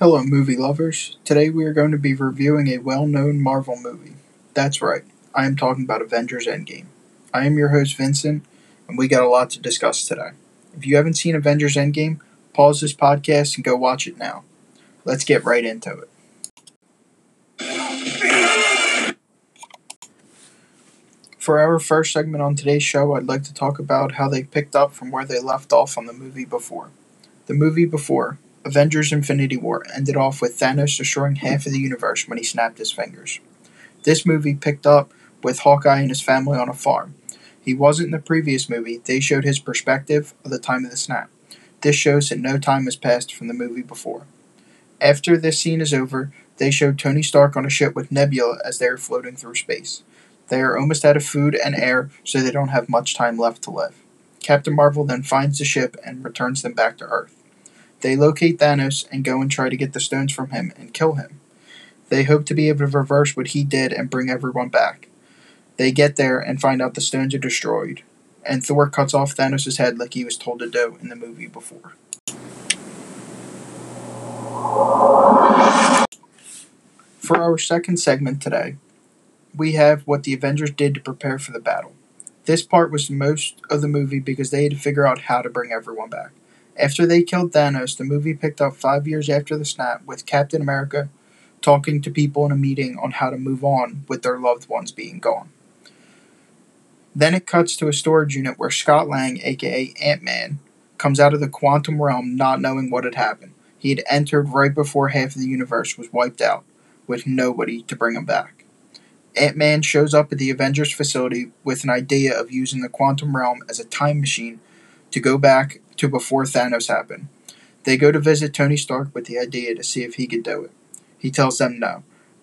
Hello, movie lovers. Today we are going to be reviewing a well known Marvel movie. That's right, I am talking about Avengers Endgame. I am your host, Vincent, and we got a lot to discuss today. If you haven't seen Avengers Endgame, pause this podcast and go watch it now. Let's get right into it. For our first segment on today's show, I'd like to talk about how they picked up from where they left off on the movie before. The movie before, Avengers Infinity War, ended off with Thanos destroying half of the universe when he snapped his fingers. This movie picked up with Hawkeye and his family on a farm. He wasn't in the previous movie, they showed his perspective of the time of the snap. This shows that no time has passed from the movie before. After this scene is over, they showed Tony Stark on a ship with Nebula as they are floating through space. They are almost out of food and air, so they don't have much time left to live. Captain Marvel then finds the ship and returns them back to Earth. They locate Thanos and go and try to get the stones from him and kill him. They hope to be able to reverse what he did and bring everyone back. They get there and find out the stones are destroyed, and Thor cuts off Thanos' head like he was told to do in the movie before. For our second segment today, we have what the Avengers did to prepare for the battle. This part was most of the movie because they had to figure out how to bring everyone back. After they killed Thanos, the movie picked up five years after the snap with Captain America talking to people in a meeting on how to move on with their loved ones being gone. Then it cuts to a storage unit where Scott Lang, aka Ant Man, comes out of the quantum realm not knowing what had happened. He had entered right before half of the universe was wiped out, with nobody to bring him back. Ant Man shows up at the Avengers facility with an idea of using the quantum realm as a time machine to go back to before Thanos happened. They go to visit Tony Stark with the idea to see if he could do it. He tells them no,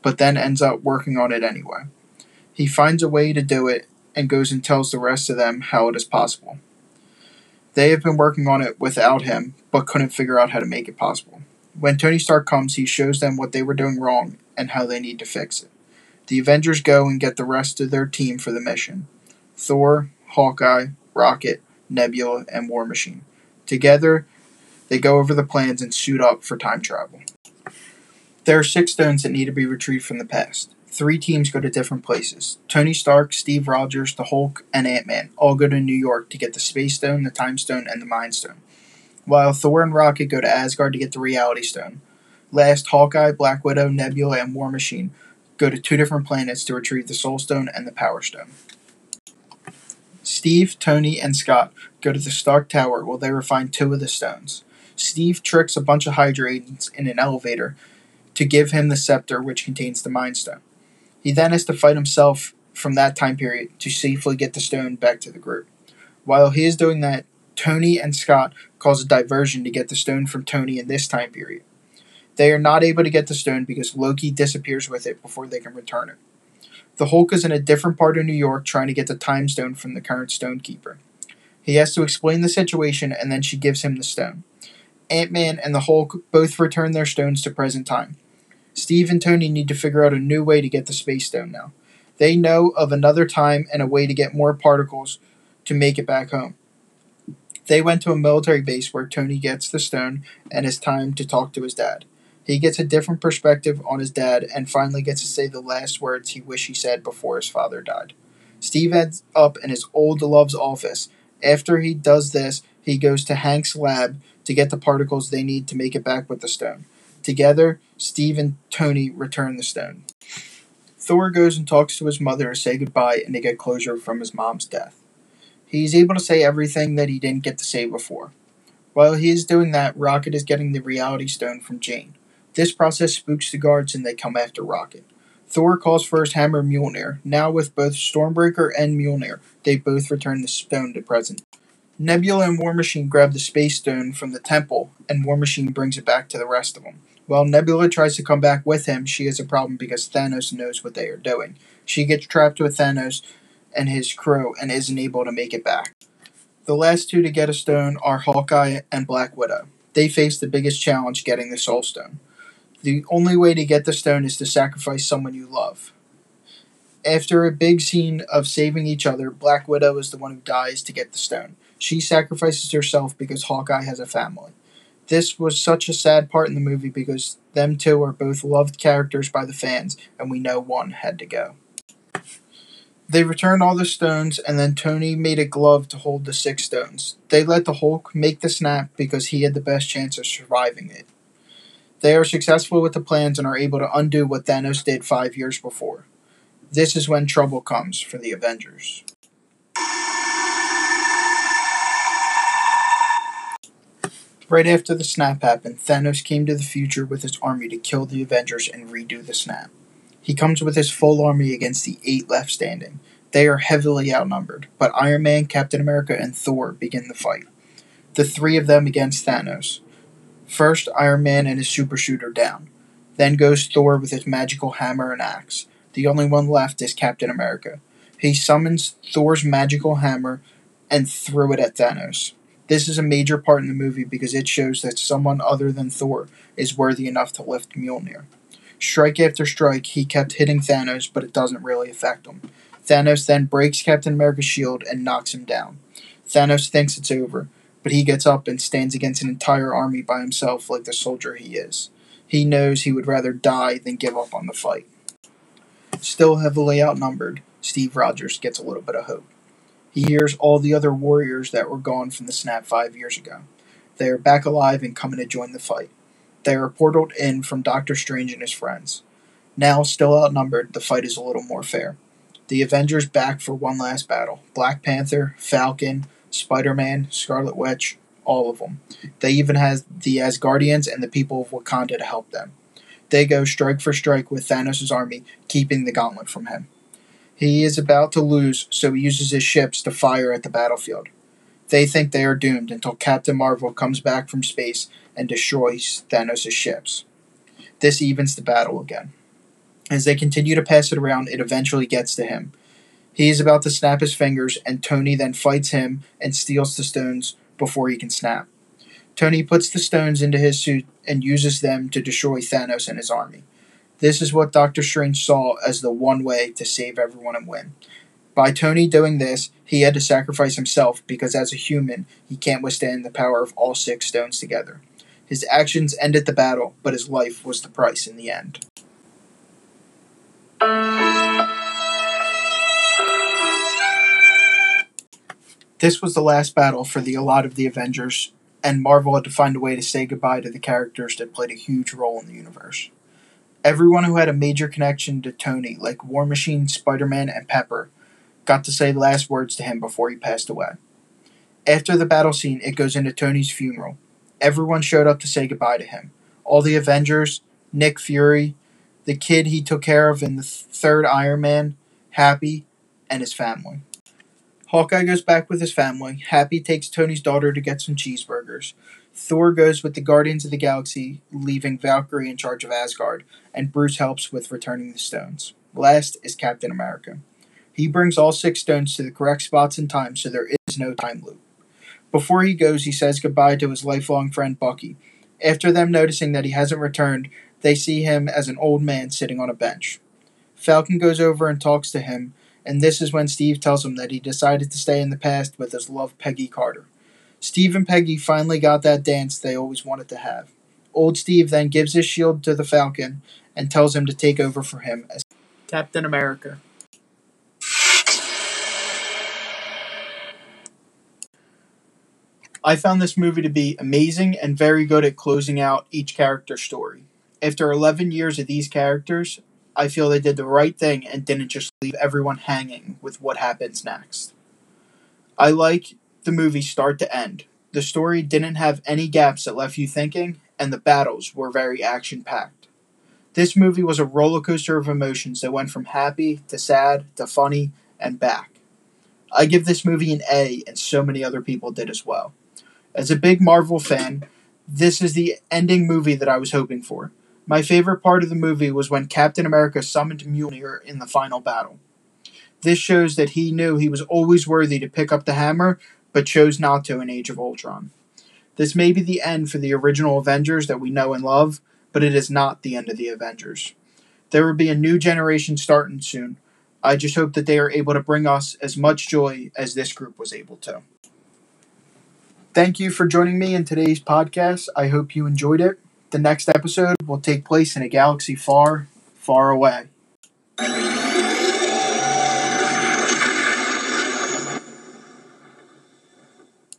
but then ends up working on it anyway. He finds a way to do it and goes and tells the rest of them how it is possible. They have been working on it without him, but couldn't figure out how to make it possible. When Tony Stark comes, he shows them what they were doing wrong and how they need to fix it. The Avengers go and get the rest of their team for the mission Thor, Hawkeye, Rocket, Nebula, and War Machine. Together, they go over the plans and suit up for time travel. There are six stones that need to be retrieved from the past. Three teams go to different places. Tony Stark, Steve Rogers, the Hulk, and Ant Man all go to New York to get the Space Stone, the Time Stone, and the Mind Stone. While Thor and Rocket go to Asgard to get the Reality Stone. Last, Hawkeye, Black Widow, Nebula, and War Machine go to two different planets to retrieve the Soul Stone and the Power Stone. Steve, Tony, and Scott go to the Stark Tower where they refine two of the stones. Steve tricks a bunch of Hydra agents in an elevator to give him the scepter which contains the Mind Stone. He then has to fight himself from that time period to safely get the stone back to the group. While he is doing that, Tony and Scott cause a diversion to get the stone from Tony in this time period. They are not able to get the stone because Loki disappears with it before they can return it. The Hulk is in a different part of New York trying to get the time stone from the current stonekeeper. He has to explain the situation and then she gives him the stone. Ant Man and the Hulk both return their stones to present time. Steve and Tony need to figure out a new way to get the Space Stone now. They know of another time and a way to get more particles to make it back home. They went to a military base where Tony gets the stone and it's time to talk to his dad. He gets a different perspective on his dad and finally gets to say the last words he wished he said before his father died. Steve ends up in his old love's office. After he does this, he goes to Hank's lab to get the particles they need to make it back with the stone. Together, Steve and Tony return the stone. Thor goes and talks to his mother to say goodbye and to get closure from his mom's death. He's able to say everything that he didn't get to say before. While he is doing that, Rocket is getting the reality stone from Jane. This process spooks the guards and they come after Rocket. Thor calls for his hammer Mjolnir. Now, with both Stormbreaker and Mjolnir, they both return the stone to present. Nebula and War Machine grab the Space Stone from the temple, and War Machine brings it back to the rest of them. While Nebula tries to come back with him, she has a problem because Thanos knows what they are doing. She gets trapped with Thanos and his crew and isn't able to make it back. The last two to get a stone are Hawkeye and Black Widow. They face the biggest challenge getting the Soul Stone. The only way to get the stone is to sacrifice someone you love. After a big scene of saving each other, Black Widow is the one who dies to get the stone. She sacrifices herself because Hawkeye has a family. This was such a sad part in the movie because them two are both loved characters by the fans, and we know one had to go. They returned all the stones, and then Tony made a glove to hold the six stones. They let the Hulk make the snap because he had the best chance of surviving it. They are successful with the plans and are able to undo what Thanos did five years before. This is when trouble comes for the Avengers. Right after the snap happened, Thanos came to the future with his army to kill the Avengers and redo the snap. He comes with his full army against the eight left standing. They are heavily outnumbered, but Iron Man, Captain America, and Thor begin the fight. The three of them against Thanos. First, Iron Man and his super are down. Then goes Thor with his magical hammer and axe. The only one left is Captain America. He summons Thor's magical hammer and threw it at Thanos. This is a major part in the movie because it shows that someone other than Thor is worthy enough to lift Mjolnir. Strike after strike, he kept hitting Thanos, but it doesn't really affect him. Thanos then breaks Captain America's shield and knocks him down. Thanos thinks it's over, but he gets up and stands against an entire army by himself like the soldier he is. He knows he would rather die than give up on the fight. Still heavily outnumbered, Steve Rogers gets a little bit of hope. He hears all the other warriors that were gone from the snap five years ago. They are back alive and coming to join the fight. They are portaled in from Doctor Strange and his friends. Now, still outnumbered, the fight is a little more fair. The Avengers back for one last battle. Black Panther, Falcon, Spider Man, Scarlet Witch, all of them. They even have the Asgardians and the people of Wakanda to help them. They go strike for strike with Thanos' army, keeping the gauntlet from him. He is about to lose, so he uses his ships to fire at the battlefield. They think they are doomed until Captain Marvel comes back from space and destroys Thanos' ships. This evens the battle again. As they continue to pass it around, it eventually gets to him. He is about to snap his fingers, and Tony then fights him and steals the stones before he can snap. Tony puts the stones into his suit and uses them to destroy Thanos and his army. This is what Doctor Strange saw as the one way to save everyone and win. By Tony doing this, he had to sacrifice himself because as a human, he can't withstand the power of all six stones together. His actions ended the battle, but his life was the price in the end. This was the last battle for the lot of the Avengers, and Marvel had to find a way to say goodbye to the characters that played a huge role in the universe. Everyone who had a major connection to Tony, like War Machine, Spider Man, and Pepper, got to say the last words to him before he passed away. After the battle scene, it goes into Tony's funeral. Everyone showed up to say goodbye to him. All the Avengers, Nick Fury, the kid he took care of in the third Iron Man, Happy, and his family. Hawkeye goes back with his family. Happy takes Tony's daughter to get some cheeseburgers. Thor goes with the Guardians of the Galaxy, leaving Valkyrie in charge of Asgard, and Bruce helps with returning the stones. Last is Captain America. He brings all six stones to the correct spots in time, so there is no time loop. Before he goes, he says goodbye to his lifelong friend Bucky. After them noticing that he hasn't returned, they see him as an old man sitting on a bench. Falcon goes over and talks to him, and this is when Steve tells him that he decided to stay in the past with his love Peggy Carter. Steve and Peggy finally got that dance they always wanted to have. Old Steve then gives his shield to the Falcon and tells him to take over for him as Captain America. I found this movie to be amazing and very good at closing out each character's story. After 11 years of these characters, I feel they did the right thing and didn't just leave everyone hanging with what happens next. I like the movie start to end. The story didn't have any gaps that left you thinking, and the battles were very action packed. This movie was a roller coaster of emotions that went from happy to sad to funny and back. I give this movie an A, and so many other people did as well. As a big Marvel fan, this is the ending movie that I was hoping for. My favorite part of the movie was when Captain America summoned Mjolnir in the final battle. This shows that he knew he was always worthy to pick up the hammer but chose not to in Age of Ultron. This may be the end for the original Avengers that we know and love, but it is not the end of the Avengers. There will be a new generation starting soon. I just hope that they are able to bring us as much joy as this group was able to. Thank you for joining me in today's podcast. I hope you enjoyed it. The next episode will take place in a galaxy far, far away.